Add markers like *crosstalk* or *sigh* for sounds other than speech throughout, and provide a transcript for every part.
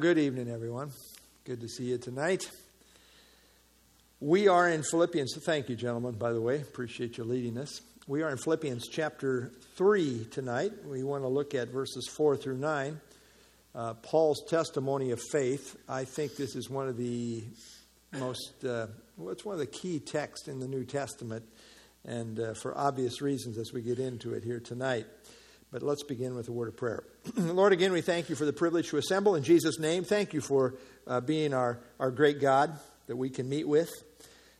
Good evening, everyone. Good to see you tonight. We are in Philippians. Thank you, gentlemen, by the way. Appreciate you leading us. We are in Philippians chapter 3 tonight. We want to look at verses 4 through 9. Uh, Paul's testimony of faith. I think this is one of the most, uh, well, it's one of the key texts in the New Testament, and uh, for obvious reasons as we get into it here tonight. But let's begin with a word of prayer. *clears throat* Lord, again, we thank you for the privilege to assemble in Jesus' name. Thank you for uh, being our, our great God that we can meet with.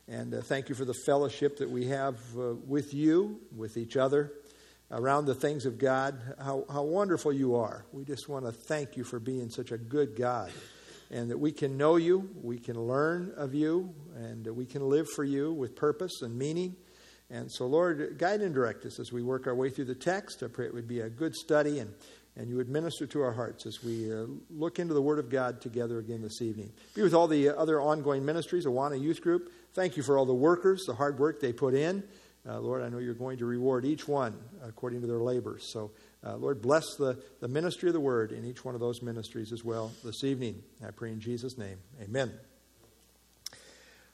And uh, thank you for the fellowship that we have uh, with you, with each other, around the things of God. How, how wonderful you are. We just want to thank you for being such a good God. And that we can know you, we can learn of you, and we can live for you with purpose and meaning. And so, Lord, guide and direct us as we work our way through the text. I pray it would be a good study and, and you would minister to our hearts as we uh, look into the Word of God together again this evening. Be with all the other ongoing ministries, Awana Youth Group. Thank you for all the workers, the hard work they put in. Uh, Lord, I know you're going to reward each one according to their labors. So, uh, Lord, bless the, the ministry of the Word in each one of those ministries as well this evening. I pray in Jesus' name. Amen.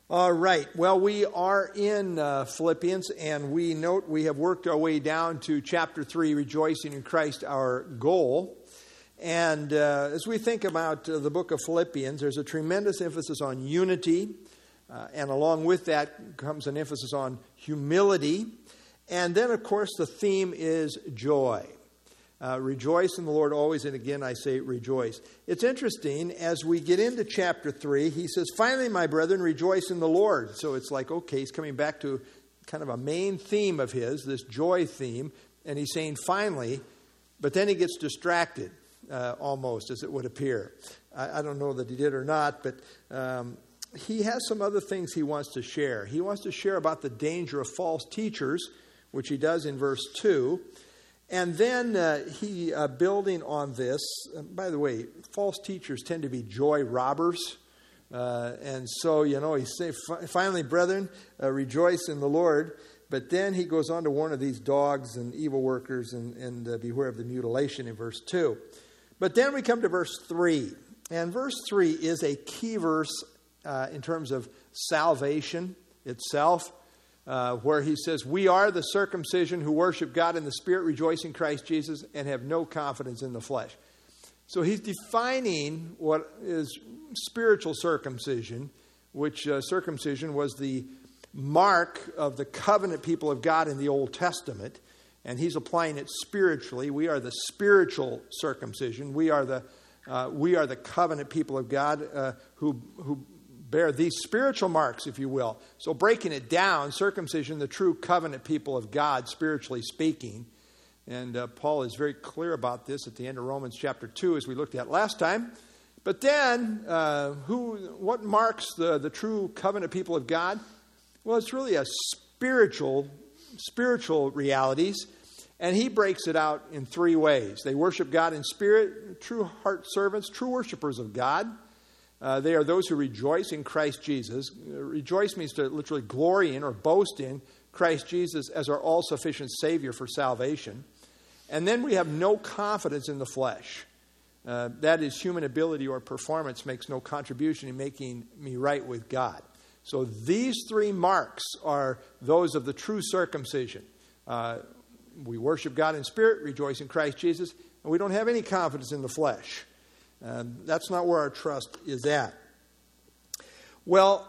All right. Well, we are in uh, Philippians, and we note we have worked our way down to chapter 3, Rejoicing in Christ, our goal. And uh, as we think about uh, the book of Philippians, there's a tremendous emphasis on unity, uh, and along with that comes an emphasis on humility. And then, of course, the theme is joy. Uh, rejoice in the Lord always, and again I say rejoice. It's interesting, as we get into chapter 3, he says, Finally, my brethren, rejoice in the Lord. So it's like, okay, he's coming back to kind of a main theme of his, this joy theme, and he's saying, Finally, but then he gets distracted, uh, almost, as it would appear. I, I, don't know that he did or not, but um, he has some other things he wants to share. He wants to share about the danger of false teachers, which he does in verse 2. And then uh, he, uh, building on this, uh, by the way, false teachers tend to be joy robbers. Uh, and so, you know, he says, finally, brethren, uh, rejoice in the Lord. But then he goes on to warn of these dogs and evil workers and, and uh, beware of the mutilation in verse 2. But then we come to verse 3. And verse 3 is a key verse in terms of salvation itself uh, where he says, We are the circumcision who worship God in the Spirit, rejoice in Christ Jesus, and have no confidence in the flesh. So he's defining what is spiritual circumcision, which uh, circumcision was the mark of the covenant people of God in the Old Testament. And he's applying it spiritually. We are the spiritual circumcision. We are the, uh, we are the covenant people of God uh, who, who bear these spiritual marks, if you will. So, breaking it down, circumcision, the true covenant people of God, spiritually speaking. And uh, Paul is very clear about this at the end of Romans chapter 2, as we looked at last time. But then, uh, who, what marks the, the true covenant people of God? Well, it's really a spiritual, spiritual realities. And he breaks it out in three ways. They worship God in spirit, true heart servants, true worshipers of God. Uh, they are those who rejoice in Christ Jesus. Rejoice means to literally glory in or boast in Christ Jesus as our all sufficient Savior for salvation. And then we have no confidence in the flesh. Uh, that is, human ability or performance makes no contribution in making me right with God. So these three marks are those of the true circumcision. Uh, we worship God in spirit, rejoice in Christ Jesus, and we don't have any confidence in the flesh. That's not where our trust is at. Well,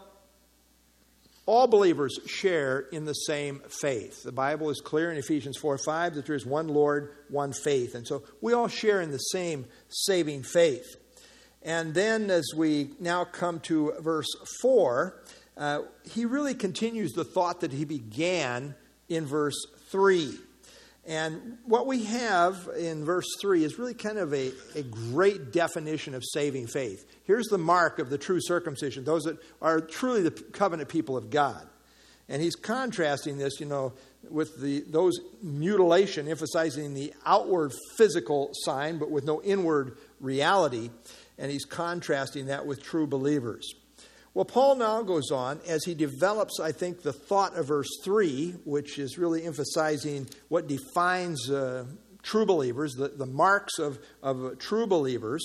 all believers share in the same faith. The Bible is clear in Ephesians 4 5 that there is one Lord, one faith. And so we all share in the same saving faith. And then as we now come to verse 4, uh, he really continues the thought that he began in verse 3. And what we have in verse 3 is really kind of a, a great definition of saving faith. Here's the mark of the true circumcision, those that are truly the covenant people of God. And he's contrasting this, you know, with the, those mutilation, emphasizing the outward physical sign, but with no inward reality. And he's contrasting that with true believers. Well, Paul now goes on as he develops, I think, the thought of verse 3, which is really emphasizing what defines uh, true believers, the, the marks of, of true believers.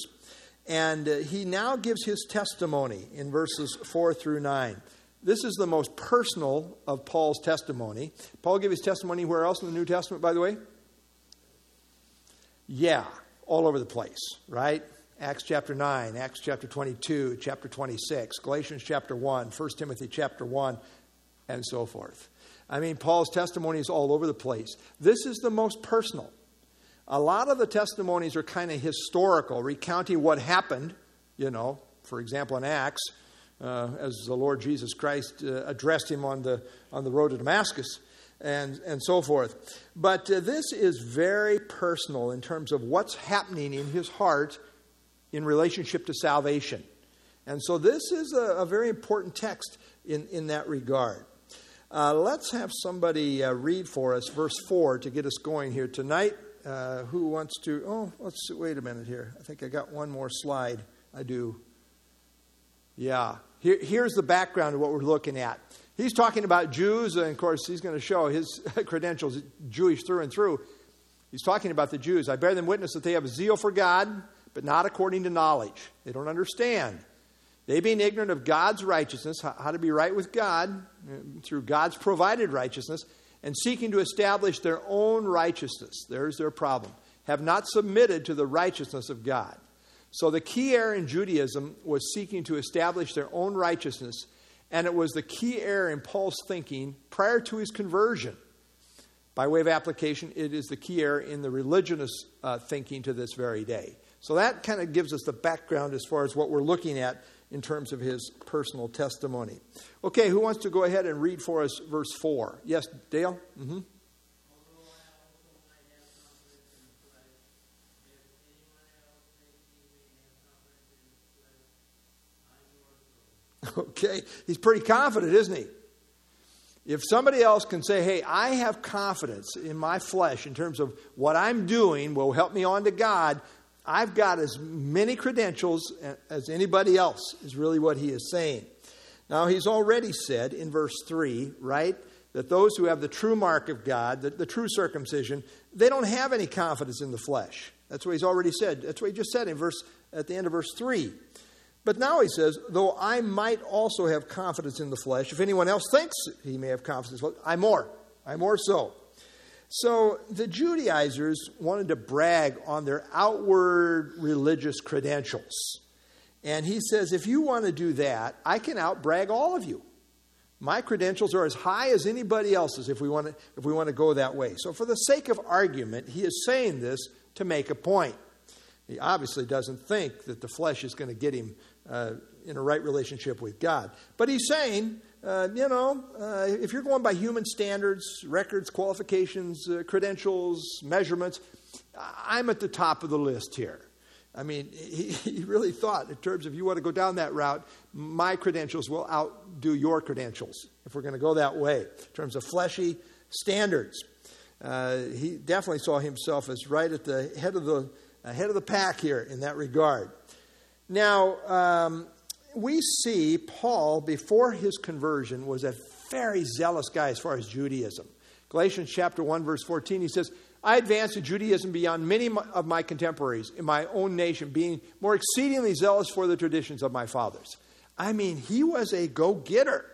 And uh, he now gives his testimony in verses 4 through 9. This is the most personal of Paul's testimony. Paul gave his testimony where else in the New Testament, by the way? Yeah, all over the place, right? Acts chapter 9, Acts chapter 22, chapter 26, Galatians chapter 1, 1 Timothy chapter 1, and so forth. I mean, Paul's testimony is all over the place. This is the most personal. A lot of the testimonies are kind of historical, recounting what happened, you know, for example, in Acts, uh, as the Lord Jesus Christ uh, addressed him on the, on the road to Damascus and, and so forth. But uh, this is very personal in terms of what's happening in his heart in relationship to salvation. And so this is a, a very important text in, in that regard. Uh, let's have somebody uh, read for us verse 4 to get us going here tonight. Uh, who wants to? Oh, let's wait a minute here. I think I got one more slide. I do. Yeah. Here, here's the background of what we're looking at. He's talking about Jews, and of course, he's going to show his *laughs* credentials Jewish through and through. He's talking about the Jews. I bear them witness that they have a zeal for God, but not according to knowledge. They don't understand. They being ignorant of God's righteousness, how to be right with God uh, through God's provided righteousness, and seeking to establish their own righteousness. There's their problem. Have not submitted to the righteousness of God. So the key error in Judaism was seeking to establish their own righteousness, and it was the key error in Paul's thinking prior to his conversion. By way of application, it is the key error in the religionist uh, thinking to this very day. So that kind of gives us the background as far as what we're looking at in terms of his personal testimony. Okay, who wants to go ahead and read for us verse 4? Yes, Dale? Mm-hmm. Okay, he's pretty confident, isn't he? If somebody else can say, hey, I have confidence in my flesh in terms of what I'm doing will help me on to God, I've got as many credentials as anybody else, is really what he is saying. Now, he's already said in verse 3, right, that those who have the true mark of God, the, the true circumcision, they don't have any confidence in the flesh. That's what he's already said. That's what he just said in verse at the end of verse 3. But now he says, though I might also have confidence in the flesh, if anyone else thinks he may have confidence, I'm more. I'm more so. So the Judaizers wanted to brag on their outward religious credentials. And he says, if you want to do that, I can outbrag all of you. My credentials are as high as anybody else's if we want to, if we want to go that way. So, for the sake of argument, he is saying this to make a point. He obviously doesn't think that the flesh is going to get him uh, in a right relationship with God. But he's saying, uh, you know, uh, if you're going by human standards, records, qualifications, uh, credentials, measurements, I'm at the top of the list here. I mean, *laughs* he, he, really thought, in terms of you want to go down that route, my credentials will outdo your credentials if we're going to go that way, in terms of fleshy standards. Uh, he definitely saw himself as right at the head of the, head of the pack here in that regard. Now, um, we see Paul, before his conversion, was a very zealous guy as far as Judaism. Galatians chapter 1, verse 14, he says, I advanced in Judaism beyond many of my contemporaries in my own nation, being more exceedingly zealous for the traditions of my fathers. I mean, he was a go getter.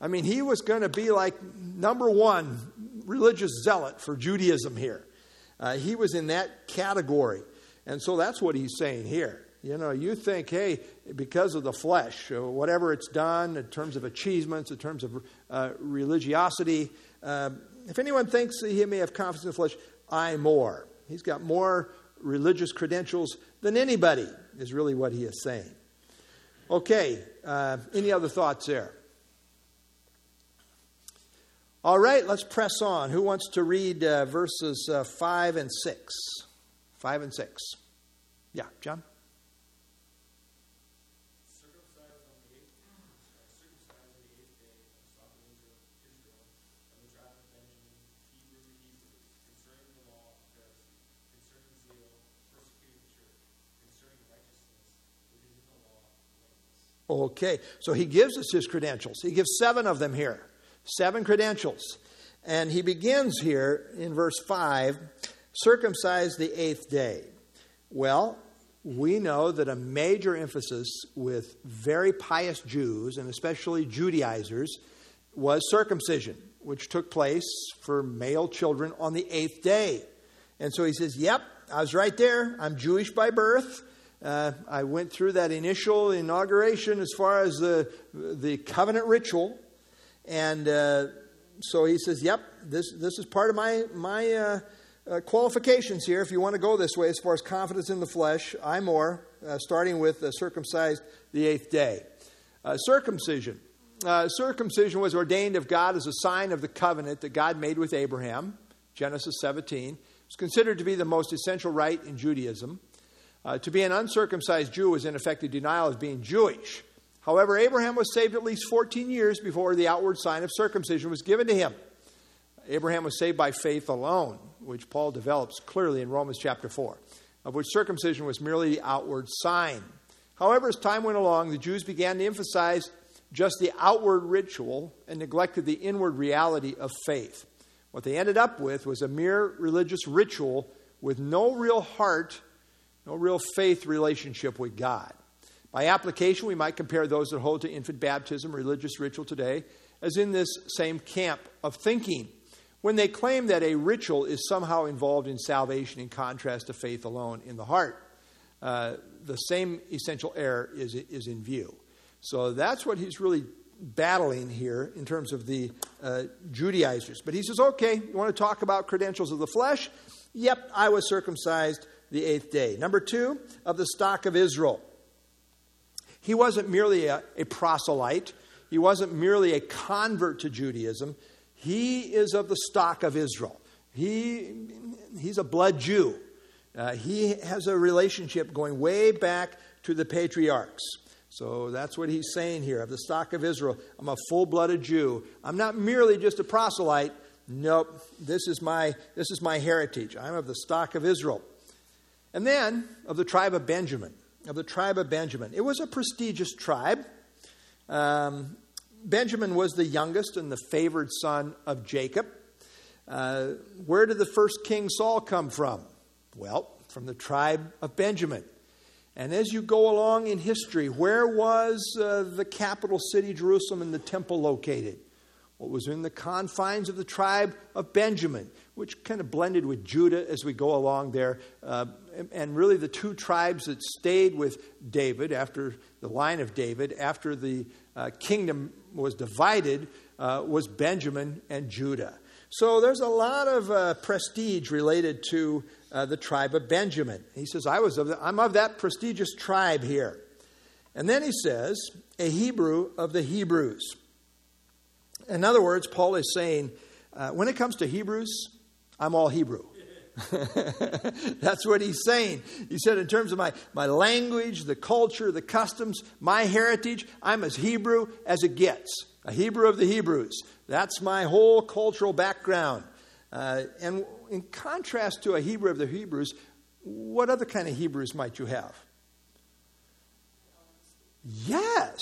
I mean, he was going to be like number one religious zealot for Judaism here. Uh, he was in that category. And so that's what he's saying here. You know, you think, hey, because of the flesh, uh, whatever it's done in terms of achievements, in terms of uh, religiosity, uh, if anyone thinks that he may have confidence in the flesh, I more. He's got more religious credentials than anybody, is really what he is saying. Okay, uh, any other thoughts there? All right, let's press on. Who wants to read uh, verses uh, 5 and 6? 5 and 6. Yeah, John? Okay, so he gives us his credentials. He gives seven of them here, seven credentials. And he begins here in verse 5 circumcised the eighth day. Well, we know that a major emphasis with very pious Jews, and especially Judaizers, was circumcision, which took place for male children on the eighth day. And so he says, Yep, I was right there. I'm Jewish by birth. Uh, I went through that initial inauguration as far as the, the covenant ritual. And uh, so he says, Yep, this, this is part of my, my uh, uh, qualifications here, if you want to go this way, as far as confidence in the flesh, I more, uh, starting with uh, circumcised the eighth day. Uh, circumcision. Circumcision was ordained of God as a sign of the covenant that God made with Abraham, Genesis 17. It's considered to be the most essential rite in Judaism. Uh, to be an uncircumcised Jew was in effect a denial of being Jewish. However, Abraham was saved at least 14 years before the outward sign of circumcision was given to him. Abraham was saved by faith alone, which Paul develops clearly in Romans chapter 4, of which circumcision was merely the outward sign. However, as time went along, the Jews began to emphasize just the outward ritual and neglected the inward reality of faith. What they ended up with was a mere religious ritual with no real heart, no real faith relationship with God. By application, we might compare those that hold to infant baptism, religious ritual today, as in this same camp of thinking when they claim that a ritual is somehow involved in salvation in contrast to faith alone in the heart. Uh, the same essential error is, is in view. So that's what he's really battling here in terms of the uh, Judaizers. But he says, okay, you want to talk about credentials of the flesh? Yep, I was circumcised the eighth day. Number two, of the stock of Israel. He wasn't merely a, a proselyte, he wasn't merely a convert to Judaism. He is of the stock of Israel. He, he's a blood Jew. Uh, he has a relationship going way back to the patriarchs. So that's what he's saying here of the stock of Israel. I'm a full blooded Jew. I'm not merely just a proselyte. Nope, this is, my, this is my heritage. I'm of the stock of Israel. And then of the tribe of Benjamin. Of the tribe of Benjamin. It was a prestigious tribe. Um, Benjamin was the youngest and the favored son of Jacob. Uh, where did the first king Saul come from? Well, from the tribe of Benjamin. And as you go along in history, where was uh, the capital city, Jerusalem, and the temple located? What was in the confines of the tribe of Benjamin, which kind of blended with Judah as we go along there. Uh, and really, the two tribes that stayed with David after the line of David, after the uh, kingdom was divided uh, was Benjamin and Judah. So there's a lot of uh, prestige related to uh, the tribe of Benjamin. He says, I was of the, I'm of that prestigious tribe here. And then he says, a Hebrew of the Hebrews. In other words, Paul is saying, uh, when it comes to Hebrews, I'm all Hebrew. *laughs* That's what he's saying. He said, in terms of my, my language, the culture, the customs, my heritage, I'm as Hebrew as it gets. A Hebrew of the Hebrews. That's my whole cultural background. Uh, and in contrast to a Hebrew of the Hebrews, what other kind of Hebrews might you have? Yes.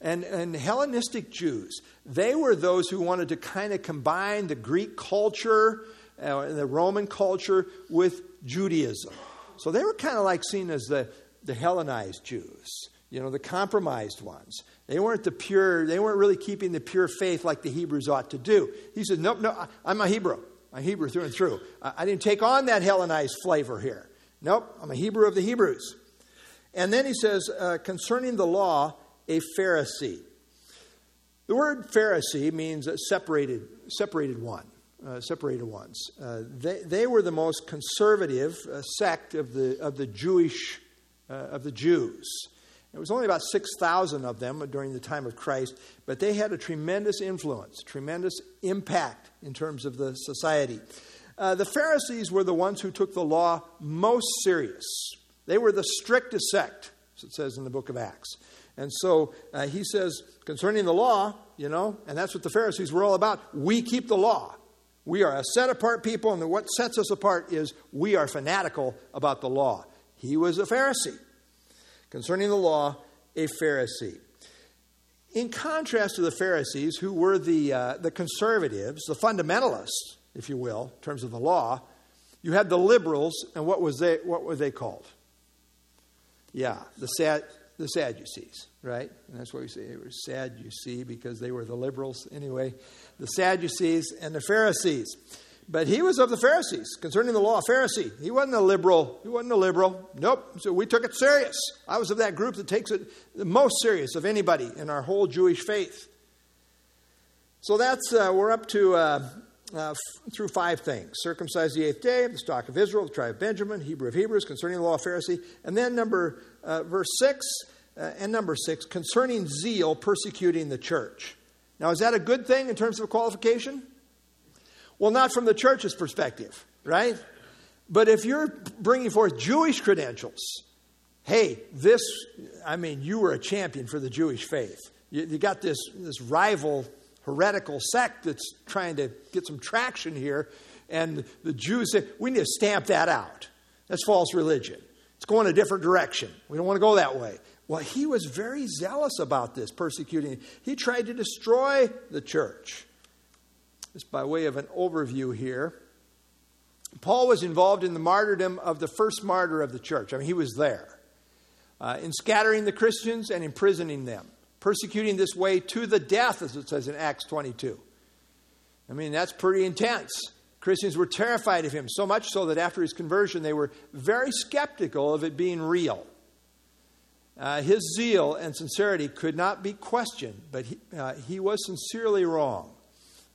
And, and Hellenistic Jews, they were those who wanted to kind of combine the Greek culture uh, the Roman culture with Judaism. So they were kind of like seen as the, the Hellenized Jews, you know, the compromised ones. They weren't the pure, they weren't really keeping the pure faith like the Hebrews ought to do. He said, Nope, no, I'm a Hebrew. I'm a Hebrew through and through. I didn't take on that Hellenized flavor here. Nope, I'm a Hebrew of the Hebrews. And then he says, uh, concerning the law, a Pharisee. The word Pharisee means a separated, separated one uh, separated ones. Uh, they, they were the most conservative uh, sect of the, of the Jewish, uh, of the Jews. It was only about 6,000 of them during the time of Christ, but they had a tremendous influence, tremendous impact in terms of the society. Uh, the Pharisees were the ones who took the law most serious. They were the strictest sect, as it says in the book of Acts. And so uh, he says, concerning the law, you know, and that's what the Pharisees were all about. We keep the law. We are a set apart people, and what sets us apart is we are fanatical about the law. He was a Pharisee. Concerning the law, a Pharisee. In contrast to the Pharisees, who were the, uh, the conservatives, the fundamentalists, if you will, in terms of the law, you had the liberals, and what, was they, what were they called? Yeah, the sad, the Sadducees, right? And that's why we say it was sad, you see, because they were the liberals anyway. The Sadducees and the Pharisees. But he was of the Pharisees concerning the law, of Pharisee. He wasn't a liberal. He wasn't a liberal. Nope. So we took it serious. I was of that group that takes it the most serious of anybody in our whole Jewish faith. So that's, uh, we're up to, uh, uh, f- through five things circumcised the eighth day, the stock of Israel, the tribe of Benjamin, Hebrew of Hebrews, concerning the law of Pharisee. And then number, uh, verse six, uh, and number six, concerning zeal persecuting the church. Now, is that a good thing in terms of qualification? Well, not from the church's perspective, right? But if you're bringing forth Jewish credentials, hey, this, I mean, you were a champion for the Jewish faith. You, you got this, this rival heretical sect that's trying to get some traction here, and the Jews say, we need to stamp that out. That's false religion. It's going a different direction. We don't want to go that way. Well, he was very zealous about this, persecuting. He tried to destroy the church. Just by way of an overview here, Paul was involved in the martyrdom of the first martyr of the church. I mean, he was there uh, in scattering the Christians and imprisoning them, persecuting this way to the death, as it says in Acts 22. I mean, that's pretty intense. Christians were terrified of him, so much so that after his conversion, they were very skeptical of it being real. Uh, his zeal and sincerity could not be questioned, but he, uh, he was sincerely wrong.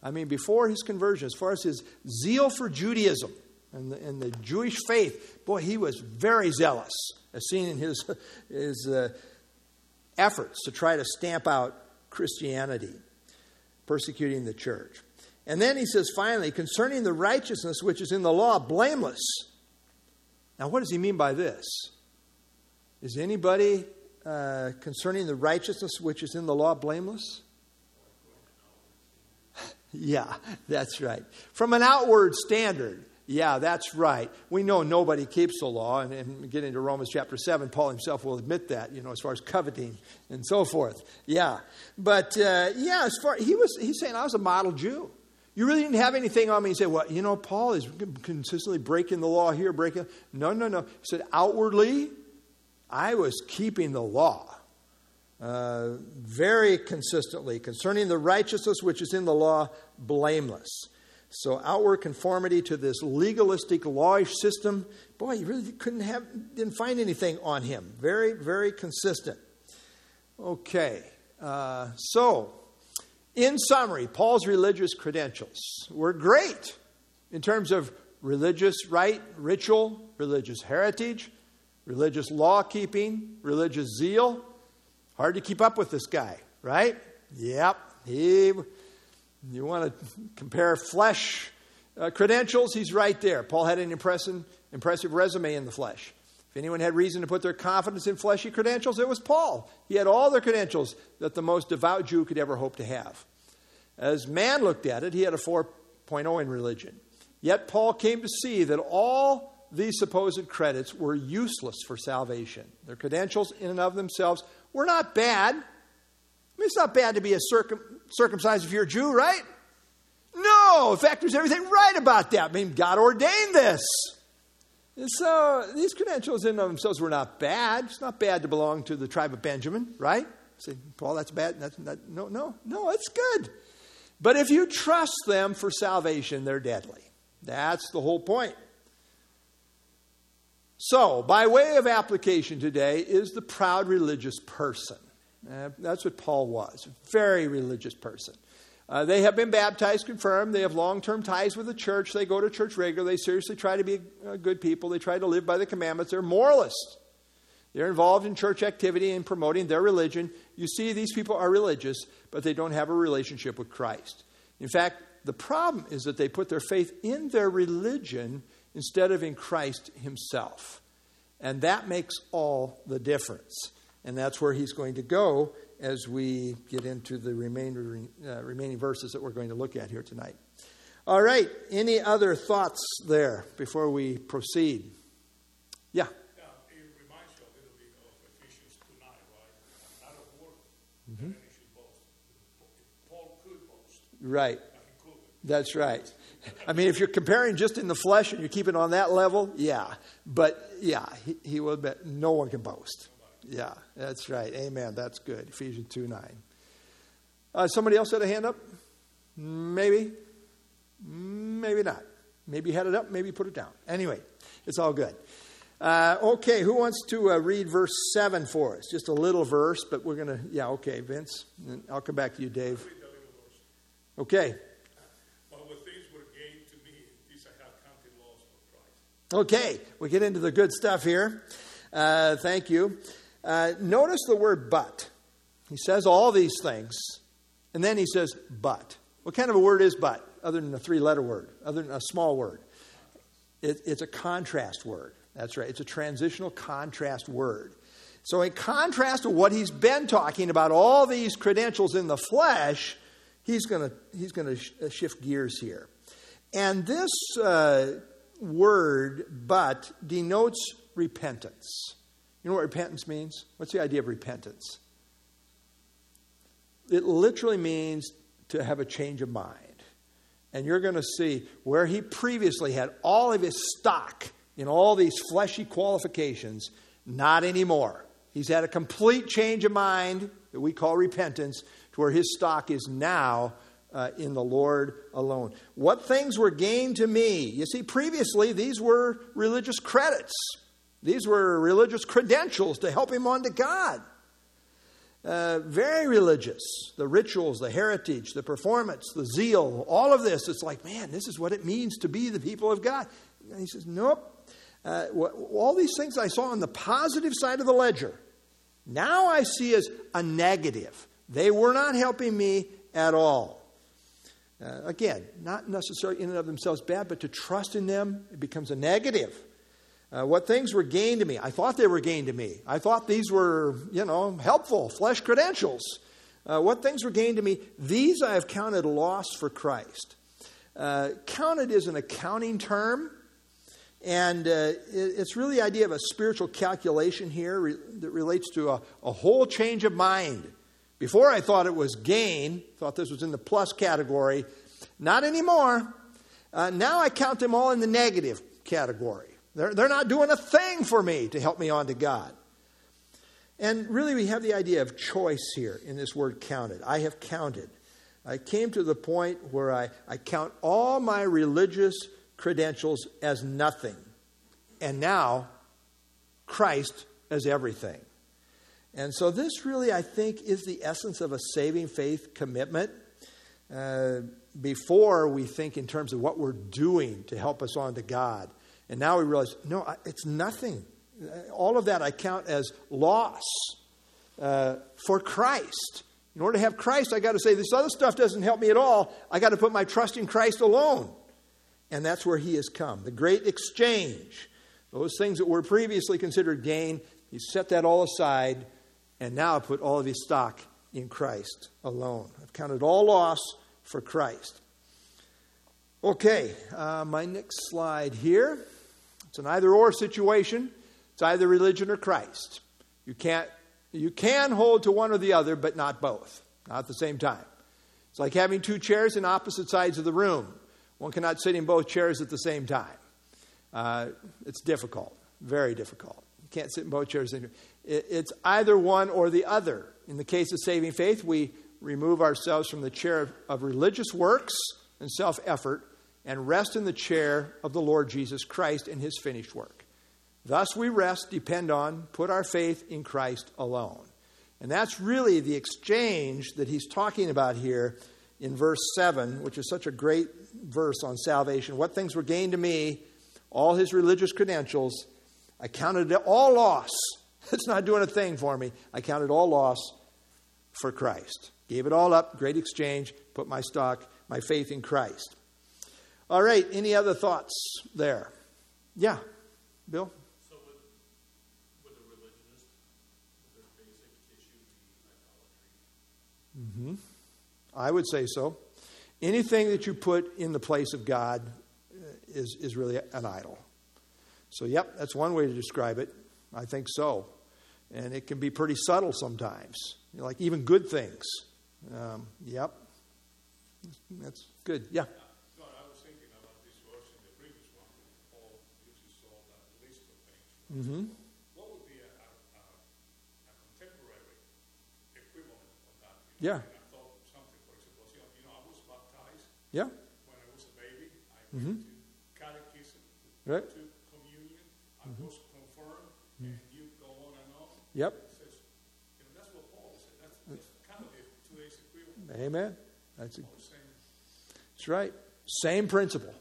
I mean, before his conversion, as far as his zeal for Judaism and the, and the Jewish faith, boy, he was very zealous, as seen in his, *laughs* his uh, efforts to try to stamp out Christianity, persecuting the church. And then he says, finally, concerning the righteousness which is in the law, blameless. Now, what does he mean by this? Is anybody uh, concerning the righteousness which is in the law blameless? *laughs* Yeah, that's right. From an outward standard, yeah, that's right. We know nobody keeps the law, and, and getting to Romans chapter 7, Paul himself will admit that, you know, as far as coveting and so forth. Yeah. But, uh, yeah, as far, he was, he's saying, I was a model Jew. You really didn't have anything on me and say, well, you know, Paul is consistently breaking the law here, breaking. No, no, no. He said, outwardly, I was keeping the law. Uh, very consistently concerning the righteousness which is in the law, blameless. So outward conformity to this legalistic lawish system, boy, you really couldn't have didn't find anything on him. Very, very consistent. Okay, uh, so in summary, Paul's religious credentials were great in terms of religious rite, ritual, religious heritage, religious law keeping, religious zeal Hard to keep up with this guy, right? Yep. He, you want to compare flesh uh, credentials? He's right there. Paul had an impressive, impressive resume in the flesh. If anyone had reason to put their confidence in fleshy credentials, it was Paul. He had all the credentials that the most devout Jew could ever hope to have. As man looked at it, he had a 4.0 in religion. Yet Paul came to see that all these supposed credits were useless for salvation. Their credentials, in and of themselves, we're not bad. I mean, it's not bad to be a circum- circumcised if you're a Jew, right? No. In fact, there's everything right about that. I mean, God ordained this. And so these credentials in and of themselves were not bad. It's not bad to belong to the tribe of Benjamin, right? Say, Paul, that's bad. That's, that, no, no, no, it's good. But if you trust them for salvation, they're deadly. That's the whole point. So, by way of application today, is the proud religious person. Uh, that's what Paul was. Very religious person. Uh, they have been baptized, confirmed. They have long term ties with the church. They go to church regularly. They seriously try to be uh, good people. They try to live by the commandments. They're moralists. They're involved in church activity and promoting their religion. You see, these people are religious, but they don't have a relationship with Christ. In fact, the problem is that they put their faith in their religion instead of in Christ Himself. And that makes all the difference. And that's where he's going to go as we get into the remainder, uh, remaining verses that we're going to look at here tonight. All right, any other thoughts there before we proceed? Yeah. Yeah, it reminds you a little bit of Ephesians 2 9, right? Not of work, mm-hmm. Paul could boast. Right. That's right. I mean, if you're comparing just in the flesh and you keep it on that level, yeah. But yeah, he, he will bet no one can boast. Yeah, that's right. Amen. That's good. Ephesians 2 9. Uh, somebody else had a hand up? Maybe. Maybe not. Maybe had it up, maybe put it down. Anyway, it's all good. Uh, okay, who wants to uh, read verse 7 for us? Just a little verse, but we're going to, yeah, okay, Vince. I'll come back to you, Dave. Okay. Okay, we get into the good stuff here. Uh, thank you. Uh, notice the word but. He says all these things, and then he says but. What kind of a word is but, other than a three letter word, other than a small word? It, it's a contrast word. That's right. It's a transitional contrast word. So, in contrast to what he's been talking about, all these credentials in the flesh, he's going he's to sh- shift gears here. And this uh, word, but, denotes repentance. You know what repentance means? What's the idea of repentance? It literally means to have a change of mind. And you're going to see where he previously had all of his stock in all these fleshy qualifications, not anymore. He's had a complete change of mind that we call repentance, to where his stock is now uh, in the Lord alone. What things were gained to me? You see, previously, these were religious credits, these were religious credentials to help him on to God. Uh, very religious. The rituals, the heritage, the performance, the zeal, all of this. It's like, man, this is what it means to be the people of God. And he says, nope. Uh, all these things I saw on the positive side of the ledger, now I see as a negative. They were not helping me at all. Uh, again, not necessarily in and of themselves bad, but to trust in them, it becomes a negative. Uh, what things were gained to me? I thought they were gained to me. I thought these were, you know, helpful, flesh credentials. Uh, what things were gained to me? These I have counted loss for Christ. Uh, counted is an accounting term, and uh, it, it's really the idea of a spiritual calculation here re- that relates to a, a whole change of mind. Before I thought it was gain, thought this was in the plus category. Not anymore. Uh, now I count them all in the negative category. They're, they're not doing a thing for me to help me on to God. And really, we have the idea of choice here in this word counted. I have counted. I came to the point where I, I count all my religious credentials as nothing. And now, Christ as everything. And so, this really, I think, is the essence of a saving faith commitment. Uh, before we think in terms of what we're doing to help us on to God. And now we realize, no, it's nothing. All of that I count as loss uh, for Christ. In order to have Christ, I got to say, this other stuff doesn't help me at all. I got to put my trust in Christ alone. And that's where He has come. The great exchange. Those things that were previously considered gain, He set that all aside and now I put all of his stock in Christ alone. I've counted all loss for Christ. Okay, uh, my next slide here. It's an either or situation. It's either religion or Christ. You can't you can hold to one or the other, but not both, not at the same time. It's like having two chairs in opposite sides of the room. One cannot sit in both chairs at the same time. Uh, it's difficult, very difficult. You can't sit in both chairs. It's either one or the other. In the case of saving faith, we remove ourselves from the chair of religious works and self effort and rest in the chair of the Lord Jesus Christ and his finished work. Thus we rest, depend on, put our faith in Christ alone. And that's really the exchange that he's talking about here in verse 7, which is such a great verse on salvation. What things were gained to me, all his religious credentials, I counted it all loss it's not doing a thing for me. I counted all loss for Christ. Gave it all up, great exchange, put my stock, my faith in Christ. All right, any other thoughts there? Yeah, Bill? So would, would a religionist, their basic issue be idolatry? Mm-hmm. I would say so. Anything that you put in the place of God uh, is, is really an idol. So, yep, that's one way to describe it. I think so. And it can be pretty subtle sometimes, you know, like even good things. Um, yep. That's good. Yeah. Mm-hmm. What would be a, a, a contemporary equivalent of that? You know, yeah. I thought something, for example, you know, you know, I was baptized yeah. when I was a baby. I mm-hmm. went to catechism. Right. To equivalent. Amen. That's, saying, that's right. Same principle.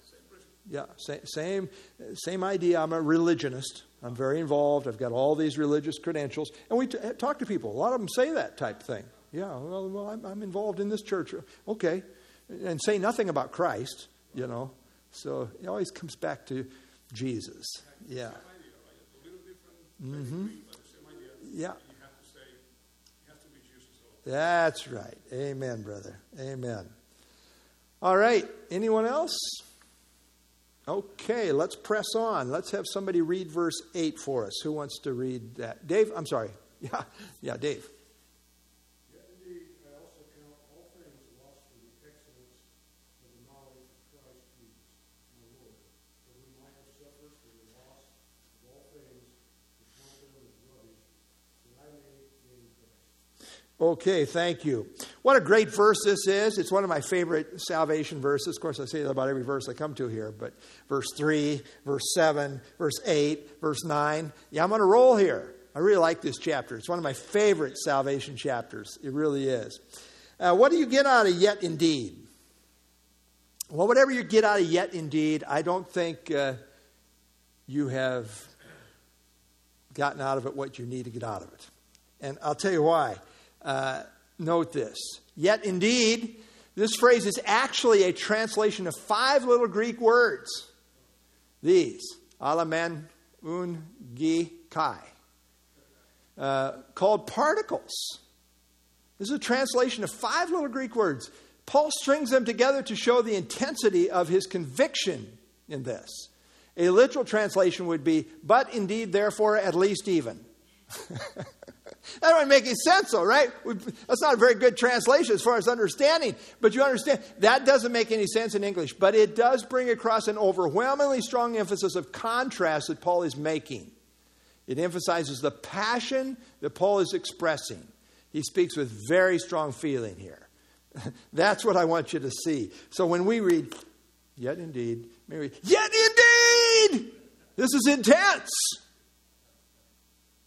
Yeah, same, same, idea. I'm a religionist. I'm very involved. I've got all these religious credentials. And we t- talk to people. A lot of them say that type thing. Yeah, well, well I'm, I'm involved in this church. Okay. And say nothing about Christ, you know. So it always comes back to Jesus. Yeah. A mm-hmm. but the same idea. Yeah. And you have to say, you have to be Jesus. So That's right. Amen, brother. Amen. All right. Anyone else? Okay, let's press on. Let's have somebody read verse 8 for us. Who wants to read that? Dave? I'm sorry. *laughs* Yeah, yeah, Dave. Yet indeed, I also count all things lost for the excellence of the knowledge of Christ Jesus, my Lord, for whom I have suffered for the loss of all things, and count them as rubbish, that I may gain Christ. Okay, thank you. What a great verse this is. It's one of my favorite salvation verses. Of course, I say that about every verse I come to here, but verse 3, verse 7, verse 8, verse 9. Yeah, I'm on a roll here. I really like this chapter. It's one of my favorite salvation chapters. It really is. Uh, what do you get out of yet indeed? Well, whatever you get out of yet indeed, I don't think uh, you have gotten out of it what you need to get out of it. And I'll tell you why. Uh, note this. Yet indeed, this phrase is actually a translation of five little Greek words. These, alamen, oun, ge, kai, uh, called particles. This is a translation of five little Greek words. Paul strings them together to show the intensity of his conviction in this. A literal translation would be, but indeed, therefore, at least even. *laughs* that doesn't make any sense, though, right? That's not a very good translation as far as understanding. But you understand, that doesn't make any sense in English. But it does bring across an overwhelmingly strong emphasis of contrast that Paul is making. It emphasizes the passion that Paul is expressing. He speaks with very strong feeling here. *laughs* That's what I want you to see. So when we read, yet indeed, Mary, yet indeed, this is intense.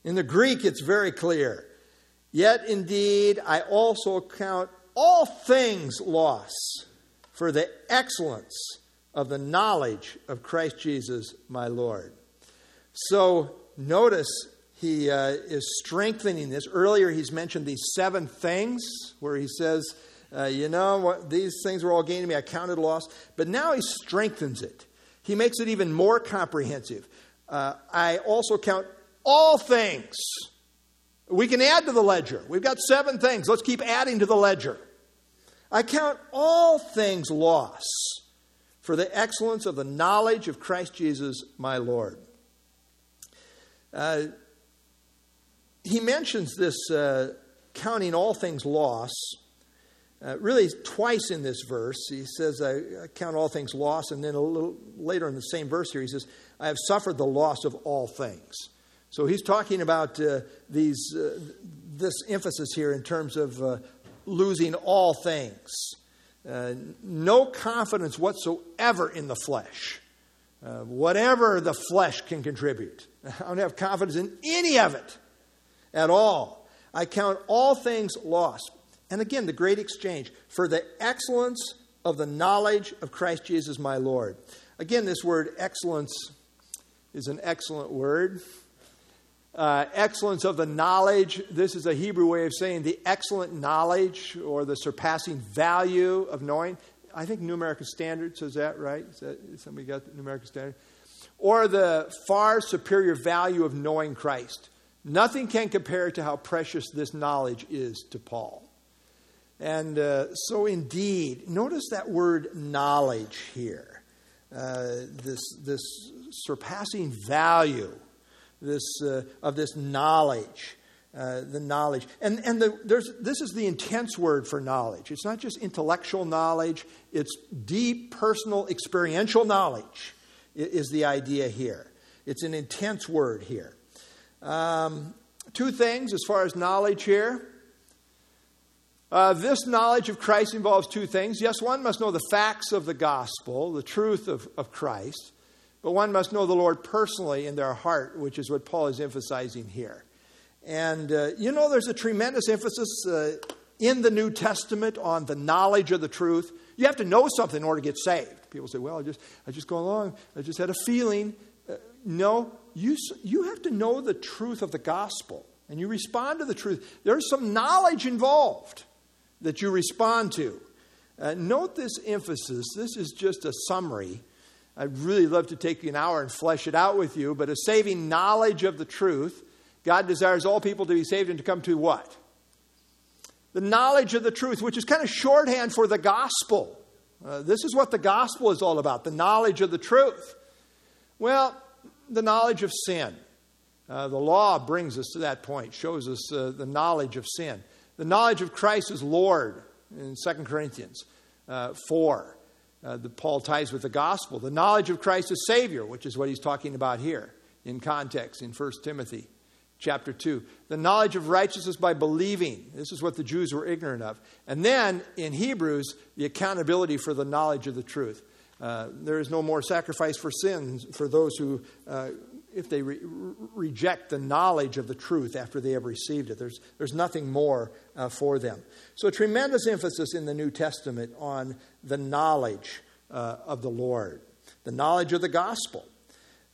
In the Greek, it's very clear. Yet indeed, I also count all things loss for the excellence of the knowledge of Christ Jesus, my Lord. So notice he uh, is strengthening this. Earlier, he's mentioned these seven things where he says, uh, You know, what, these things were all gain to me, I counted loss. But now he strengthens it. He makes it even more comprehensive. Uh, I also count all things. We can add to the ledger. We've got seven things. Let's keep adding to the ledger. I count all things loss for the excellence of the knowledge of Christ Jesus, my Lord. Uh, he mentions this uh, counting all things loss uh, really twice in this verse. He says, I, I count all things loss, and then a little later in the same verse here, he says, I have suffered the loss of all things. So he's talking about uh, these, uh, this emphasis here in terms of uh, losing all things. Uh, no confidence whatsoever in the flesh. Uh, whatever the flesh can contribute. *laughs* I don't have confidence in any of it at all. I count all things lost. And again, the great exchange for the excellence of the knowledge of Christ Jesus my Lord. Again, this word excellence is an excellent word. Uh, excellence of the knowledge. This is a Hebrew way of saying the excellent knowledge or the surpassing value of knowing. I think New American Standard says that, right? Is that, somebody got the New American Standard? Or the far superior value of knowing Christ. Nothing can compare to how precious this knowledge is to Paul. And uh, so, indeed, notice that word knowledge here. Uh, this, this surpassing value this, uh, of this knowledge. Uh, the knowledge. And, and the, this is the intense word for knowledge. It's not just intellectual knowledge, it's deep, personal, experiential knowledge, is the idea here. it's an intense word here. Um, two things as far as knowledge here. Uh, this knowledge of Christ involves two things. Yes, one must know the facts of the gospel, the truth of, of Christ, but one must know the Lord personally in their heart, which is what Paul is emphasizing here. And uh, you know, there's a tremendous emphasis uh, in the New Testament on the knowledge of the truth. You have to know something in order to get saved. People say, well, I just, I just go along, I just had a feeling. Uh, no, you, you have to know the truth of the gospel, and you respond to the truth. There's some knowledge involved that you respond to. Uh, note this emphasis. This is just a summary. I'd really love to take an hour and flesh it out with you, but a saving knowledge of the truth. God desires all people to be saved and to come to what? The knowledge of the truth, which is kind of shorthand for the gospel. Uh, this is what the gospel is all about the knowledge of the truth. Well, the knowledge of sin. Uh, the law brings us to that point, shows us uh, the knowledge of sin. The knowledge of Christ as Lord in 2 Corinthians uh, 4. Uh, that Paul ties with the gospel. The knowledge of Christ as Savior, which is what he's talking about here in context in 1 Timothy chapter 2. The knowledge of righteousness by believing. This is what the Jews were ignorant of. And then in Hebrews, the accountability for the knowledge of the truth. Uh, there is no more sacrifice for sins for those who, uh, if they re- reject the knowledge of the truth after they have received it, there's, there's nothing more uh, for them. So, a tremendous emphasis in the New Testament on the knowledge uh, of the Lord, the knowledge of the gospel.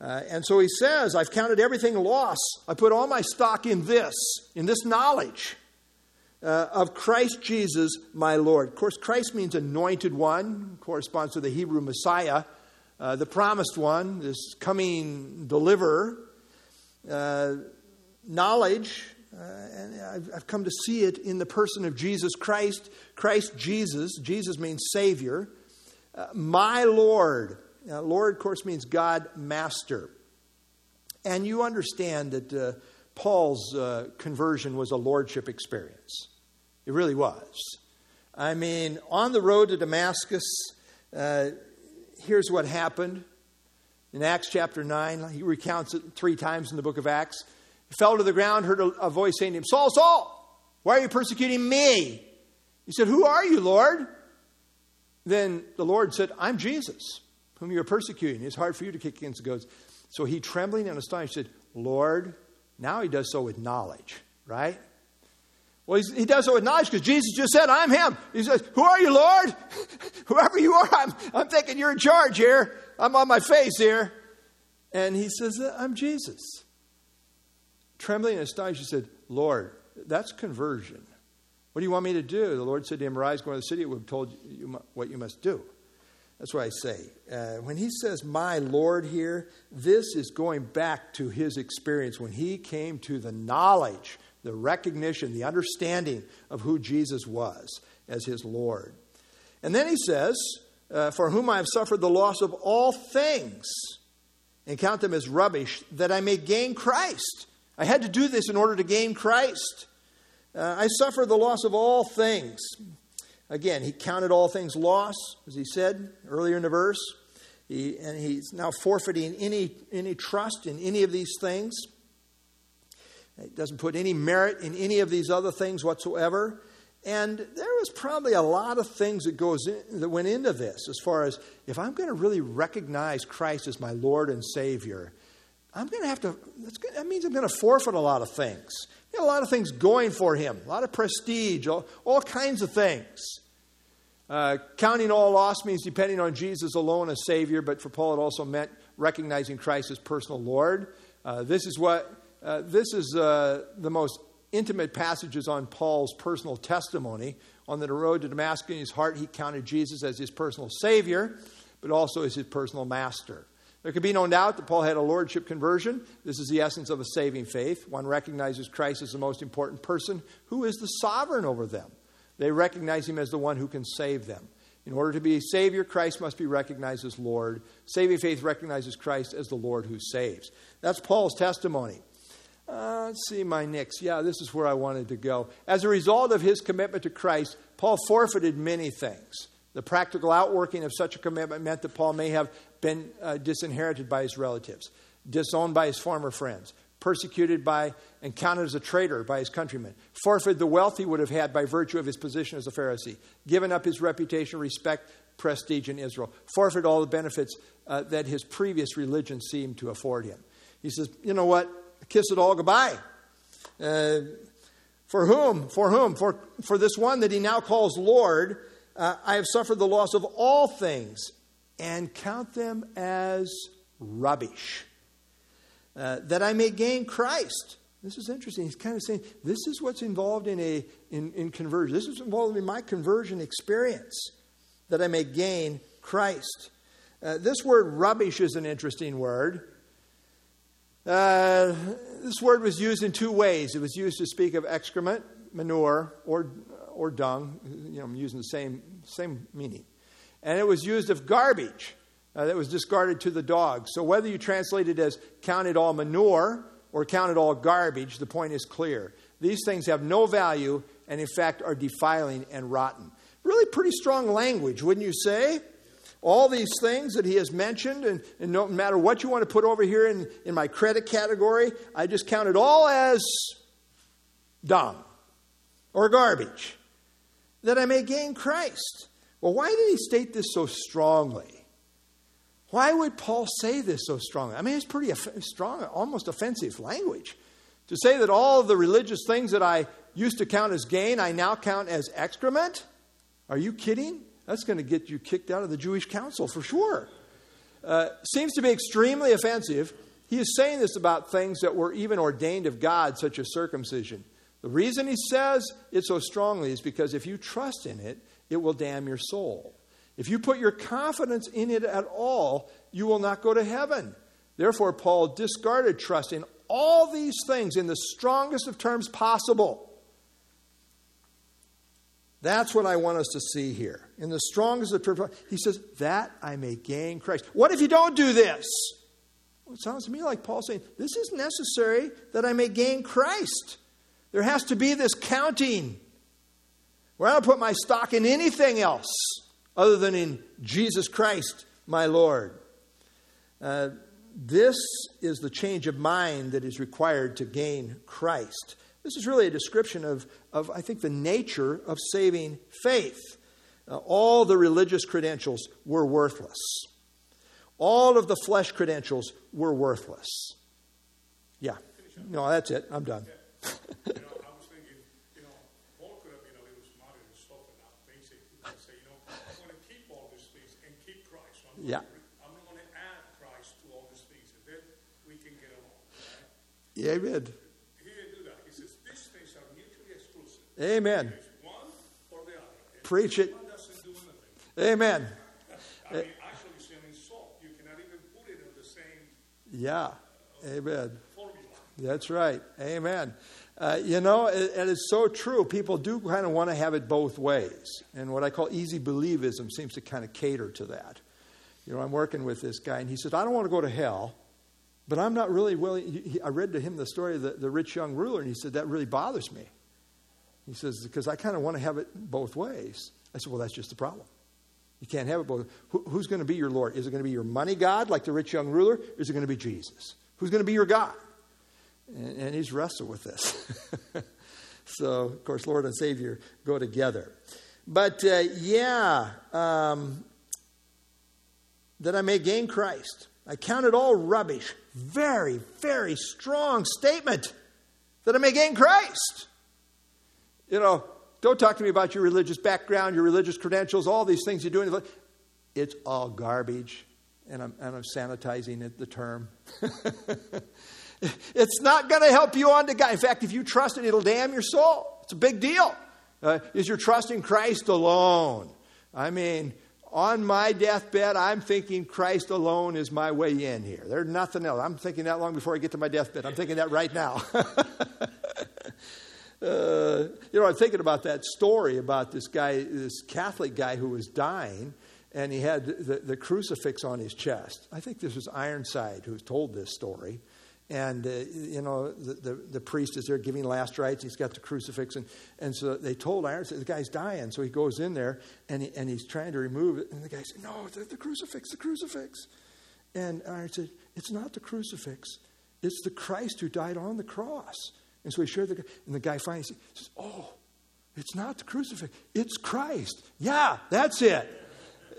Uh, and so he says, I've counted everything loss. I put all my stock in this, in this knowledge uh, of Christ Jesus, my Lord. Of course, Christ means anointed one, corresponds to the Hebrew Messiah, uh, the promised one, this coming deliverer. Uh, knowledge, uh, and I've, I've, come to see it in the person of Jesus Christ. Christ Jesus, Jesus means Savior. Uh, my Lord. Now, Lord, of course, means God, Master. And you understand that uh, Paul's conversion was a lordship experience. It really was. I mean, on the road to Damascus, uh, here's what happened. In Acts chapter 9, he recounts it three times in the book of Acts. He fell to the ground, heard a, voice saying to him, Saul, Saul, why are you persecuting me? He said, Who are you, Lord? Then the Lord said, I'm Jesus, whom you're persecuting. It's hard for you to kick against the goats. So he, trembling and astonished, said, Lord, now he does so with knowledge, right? Well, he does so with knowledge because Jesus just said, I'm him. He says, Who are you, Lord? *laughs* Whoever you are, I'm, I'm thinking you're in charge here. I'm on my face here. And he says, I'm Jesus. Trembling and astonished, he said, Lord, that's conversion. What do you want me to do? The Lord said to him, Rise, go into the city. Have told you what you must do. That's what I say. Uh, when he says, My Lord here, this is going back to his experience when he came to the knowledge the recognition, the understanding of who Jesus was as his Lord. And then he says, uh, For whom I have suffered the loss of all things, and count them as rubbish, that I may gain Christ. I had to do this in order to gain Christ. Uh, I suffered the loss of all things. Again, he counted all things loss, as he said earlier in the verse. He, and he's now forfeiting any, any trust in any of these things. It doesn't put any merit in any of these other things whatsoever. And there was probably a lot of things that goes in, that went into this as far as if I'm going to really recognize Christ as my Lord and Savior, I'm going to have to. that means I'm going to forfeit a lot of things. a lot of things going for him, a lot of prestige, all, all kinds of things. Uh, counting all loss means depending on Jesus alone as Savior, but for Paul it also meant recognizing Christ as personal Lord. Uh, this is what uh, this is uh, the most intimate passages on Paul's personal testimony. On the road to Damascus, in his heart, he counted Jesus as his personal Savior, but also as his personal Master. There can be no doubt that Paul had a lordship conversion. This is the essence of a saving faith. One recognizes Christ as the most important person who is the sovereign over them. They recognize him as the one who can save them. In order to be a Savior, Christ must be recognized as Lord. Saving faith recognizes Christ as the Lord who saves. That's Paul's testimony. Uh, let's see my next. Yeah, this is where I wanted to go. As a result of his commitment to Christ, Paul forfeited many things. The practical outworking of such a commitment meant that Paul may have been uh, disinherited by his relatives. disowned by his former friends, persecuted by and counted as a traitor by his countrymen, forfeited the wealth he would have had by virtue of his position as a Pharisee, given up his reputation, respect, prestige in Israel, forfeited all the benefits uh, that his previous religion seemed to afford him. He says, You know what? Kiss it all goodbye. Uh, for whom? For whom? For, for this one that he now calls Lord, uh, I have suffered the loss of all things and count them as rubbish, uh, that I may gain Christ. This is interesting. He's kind of saying this is what's involved in a in, in conversion. This is involved in my conversion experience, that I may gain Christ. Uh, this word rubbish is an interesting word. Uh, this word was used in two ways. It was used to speak of excrement, manure, or, or dung. You know, I'm using the same, same meaning. And it was used of garbage uh, that was discarded to the dogs. So whether you translate it as count it all manure or count it all garbage, the point is clear. These things have no value and, in fact, are defiling and rotten. Really pretty strong language, wouldn't you say? All these things that he has mentioned, and, and, no matter what you want to put over here in, in my credit category, I just count it all as dung or garbage, that I may gain Christ. Well, why did he state this so strongly? Why would Paul say this so strongly? I mean, it's pretty strong, almost offensive language. To say that all the religious things that I used to count as gain, I now count as excrement? Are you kidding? That's going to get you kicked out of the Jewish council for sure. Uh, seems to be extremely offensive. He is saying this about things that were even ordained of God, such as circumcision. The reason he says it so strongly is because if you trust in it, it will damn your soul. If you put your confidence in it at all, you will not go to heaven. Therefore, Paul discarded trust in all these things in the strongest of terms possible. That's what I want us to see here. In the strongest of the terms, he says, that I may gain Christ. What if you don't do this? Well, it sounds to me like Paul saying, this is necessary that I may gain Christ. There has to be this counting where I don't put my stock in anything else other than in Jesus Christ, my Lord. Uh, this is the change of mind that is required to gain Christ. This is really a description of, of I think, the nature of saving faith. All the religious credentials were worthless. All of the flesh credentials were worthless. Yeah. No, that's it. I'm done. *laughs* you know, I was thinking, you know, Paul could have been a little smarter and softened up basic and say, you know, I'm going to keep all these things and keep Christ. So I'm yeah. I'm going to add Christ to all these things, and then we can get along. Right? Yeah, amen. Amen. Preach it. Amen. I mean, actually, sending salt, you cannot even put it in the same. Yeah. Amen. Formula. That's right. Amen. Uh, you know, it, it is so true. People do kind of want to have it both ways. And what I call easy believism seems to kind of cater to that. You know, I'm working with this guy, and he says, I don't want to go to hell, but I'm not really willing. He, I read to him the story of the, the rich young ruler, and he said, That really bothers me. He says, because I kind of want to have it both ways. I said, well, that's just the problem. You can't have it both. Who, who's going to be your Lord? Is it going to be your money God, like the rich young ruler? Is it going to be Jesus? Who's going to be your God? And, and he's wrestled with this. *laughs* so, of course, Lord and Savior go together. But uh, yeah, um, that I may gain Christ. I count it all rubbish. Very, very strong statement. That I may gain Christ. You know, don't talk to me about your religious background, your religious credentials, all these things you're doing. It's all garbage. And I'm, and I'm sanitizing it, the term. *laughs* it's not going to help you on to God. In fact, if you trust it, it'll damn your soul. It's a big deal. Uh, is your trust in Christ alone? I mean, on my deathbed, I'm thinking Christ alone is my way in here. There's nothing else. I'm thinking that long before I get to my deathbed. I'm thinking that right now. *laughs* Uh, you know, I'm thinking about that story about this guy, this Catholic guy who was dying, and he had the, the crucifix on his chest. I think this was Ironside who told this story. And, uh, you know, the, the, the, priest is there giving last rites. He's got the crucifix. And, and so they told Ironside, the guy's dying. So he goes in there and, he, and he's trying to remove it. And the guy said, No, the, the crucifix, the crucifix. And Ironside, It's not the crucifix, it's the Christ who died on the cross. And so he shared the guy, and the guy finally says, Oh, it's not the crucifix, it's Christ. Yeah, that's it.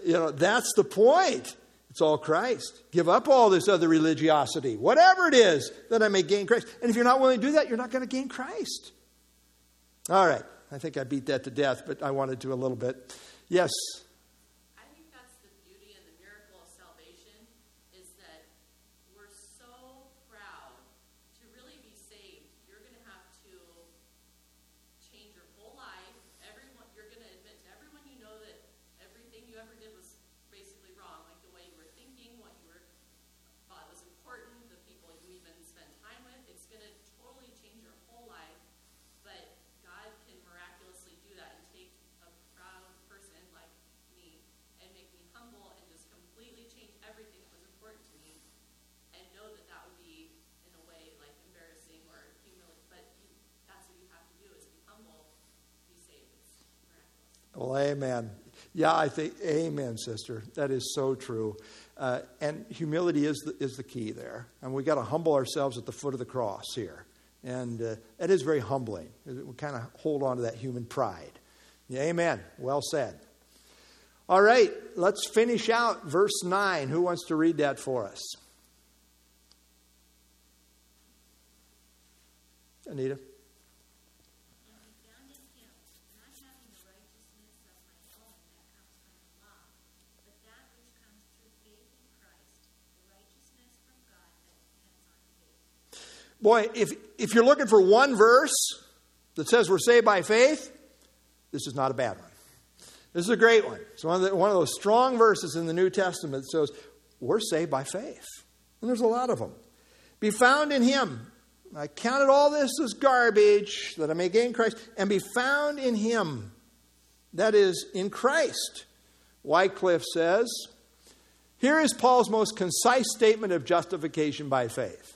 You know, that's the point. It's all Christ. Give up all this other religiosity, whatever it is, that I may gain Christ. And if you're not willing to do that, you're not going to gain Christ. All right. I think I beat that to death, but I wanted to a little bit. Yes. I think that's the beauty and the miracle of salvation is that we're so proud to really be saved. You're going to have to change your whole life. Everyone, you're going to admit to everyone you know that everything you ever did was basically wrong, like the way you were thinking, what you were thought was important, the people you even spent time with. It's going to totally change your whole life. But God can miraculously do that and take a proud person like me and make me humble and just completely change everything that was important to me and know that that would be in a way like embarrassing or humiliating. But you, that's what you have to do is be humble, be saved. It's miraculous. Amen. Yeah, I think, amen, sister. That is so true. Uh, and humility is the, is the key there. And we got to humble ourselves at the foot of the cross here. And uh, that is very humbling. We kind of hold on to that human pride. Yeah, amen. Well said. All right, let's finish out verse 9. Who wants to read that for us? Anita? And we found in him, not having the righteousness of my own that comes from the law, but that which comes through faith in Christ, the righteousness from God that depends on faith. Boy, if, if you're looking for one verse that says we're saved by faith, this is not a bad one. This is a great one. It's one of, the, one of those strong verses in the New Testament that says we're saved by faith. And there's a lot of them. Be found in Him. I counted all this as garbage that I may gain Christ and be found in Him. That is, in Christ. Wycliffe says, here is Paul's most concise statement of justification by faith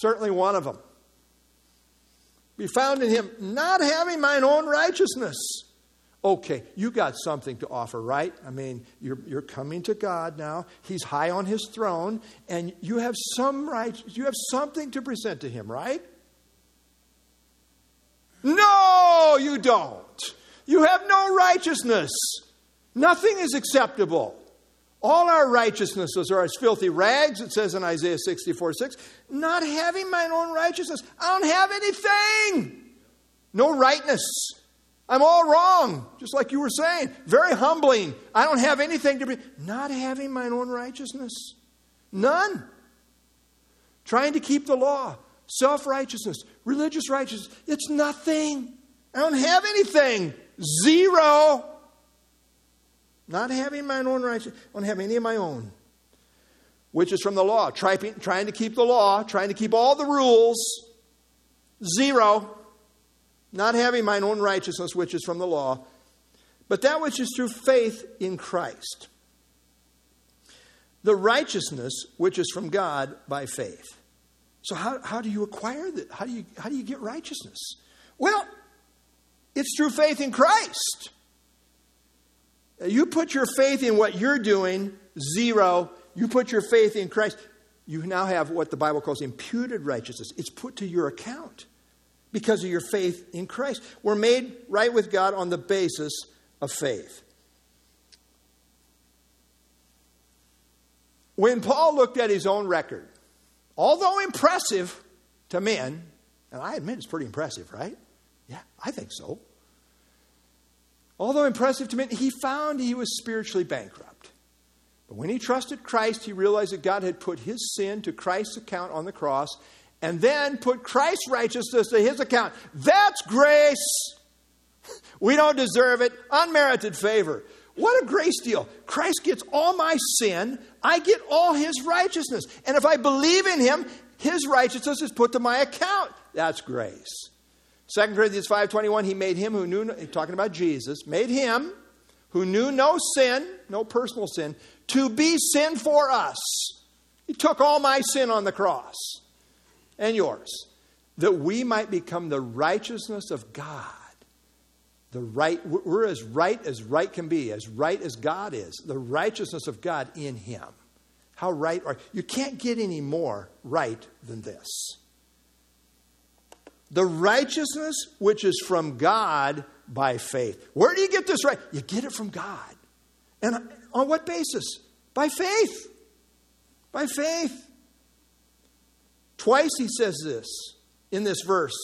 certainly one of them. Be found in him, not having mine own righteousness. Okay, you got something to offer, right? I mean, you're, you're coming to God now. He's high on his throne, and you have some right, you have something to present to him, right? No, you don't. You have no righteousness. Nothing is acceptable. All our righteousnesses are as filthy rags, it says in Isaiah 64 6. Not having mine own righteousness. I don't have anything. No rightness. I'm all wrong, just like you were saying. Very humbling. I don't have anything to be. Not having mine own righteousness. None. Trying to keep the law. Self righteousness. Religious righteousness. It's nothing. I don't have anything. Zero. Not having mine own righteousness. I don't have any of my own. Which is from the law. Trying, trying to keep the law. Trying to keep all the rules. Zero. Not having mine own righteousness, which is from the law. But that which is through faith in Christ. The righteousness which is from God by faith. So, how, how do you acquire that? How do you, how do you get righteousness? Well, it's through faith in Christ. You put your faith in what you're doing, zero. You put your faith in Christ. You now have what the Bible calls imputed righteousness. It's put to your account because of your faith in Christ. We're made right with God on the basis of faith. When Paul looked at his own record, although impressive to men, and I admit it's pretty impressive, right? Yeah, I think so. Although impressive to men, he found he was spiritually bankrupt. But when he trusted Christ, he realized that God had put his sin to Christ's account on the cross and then put Christ's righteousness to his account. That's grace. *laughs* We don't deserve it. Unmerited favor. What a grace deal. Christ gets all my sin, I get all his righteousness. And if I believe in him, his righteousness is put to my account. That's grace. 2 Corinthians 5:21 he made him who knew talking about Jesus, made him who knew no sin, no personal sin, to be sin for us. He took all my sin on the cross and yours that we might become the righteousness of God. The right we're as right as right can be, as right as God is. The righteousness of God in him. How right are you? can't get any more right than this. The righteousness which is from God by faith. Where do you get this right? You get it from God. And on what basis? By faith. By faith. Twice he says this in this verse.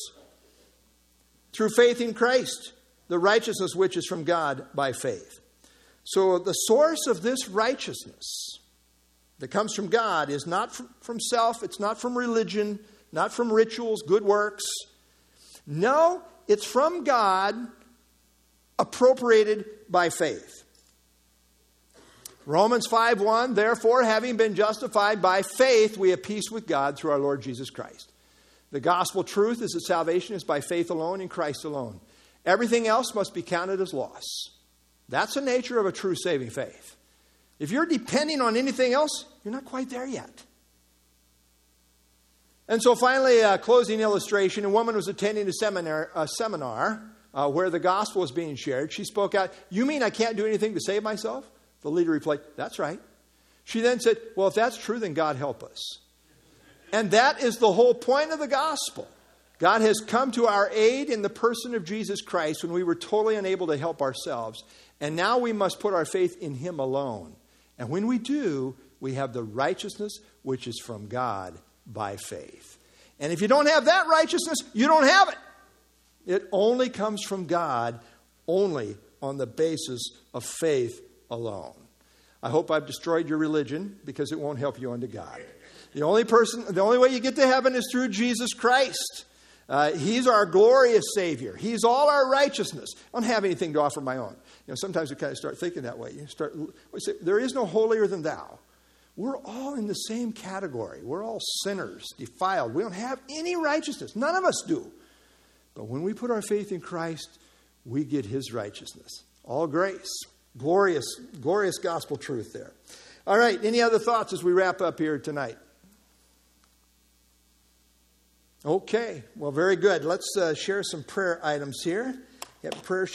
Through faith in Christ, the righteousness which is from God by faith. So the source of this righteousness that comes from God is not from self, it's not from religion, not from rituals, good works. No, it's from God appropriated by faith. Romans 5:1 Therefore having been justified by faith we have peace with God through our Lord Jesus Christ. The gospel truth is that salvation is by faith alone in Christ alone. Everything else must be counted as loss. That's the nature of a true saving faith. If you're depending on anything else, you're not quite there yet. And so, finally, a closing illustration. A woman was attending a seminar, a seminar uh, where the gospel was being shared. She spoke out, You mean I can't do anything to save myself? The leader replied, That's right. She then said, Well, if that's true, then God help us. And that is the whole point of the gospel. God has come to our aid in the person of Jesus Christ when we were totally unable to help ourselves. And now we must put our faith in Him alone. And when we do, we have the righteousness which is from God by faith. And if you don't have that righteousness, you don't have it. It only comes from God, only on the basis of faith alone. I hope I've destroyed your religion because it won't help you unto God. The only person, the only way you get to heaven is through Jesus Christ. Uh, he's our glorious Savior. He's all our righteousness. I don't have anything to offer my own. You know, sometimes we kind of start thinking that way. You start, say, there is no holier than thou. We're all in the same category. We're all sinners, defiled. We don't have any righteousness. None of us do. But when we put our faith in Christ, we get His righteousness. All grace. Glorious, glorious gospel truth there. All right, any other thoughts as we wrap up here tonight? Okay, well, very good. Let's uh, share some prayer items here. Have prayer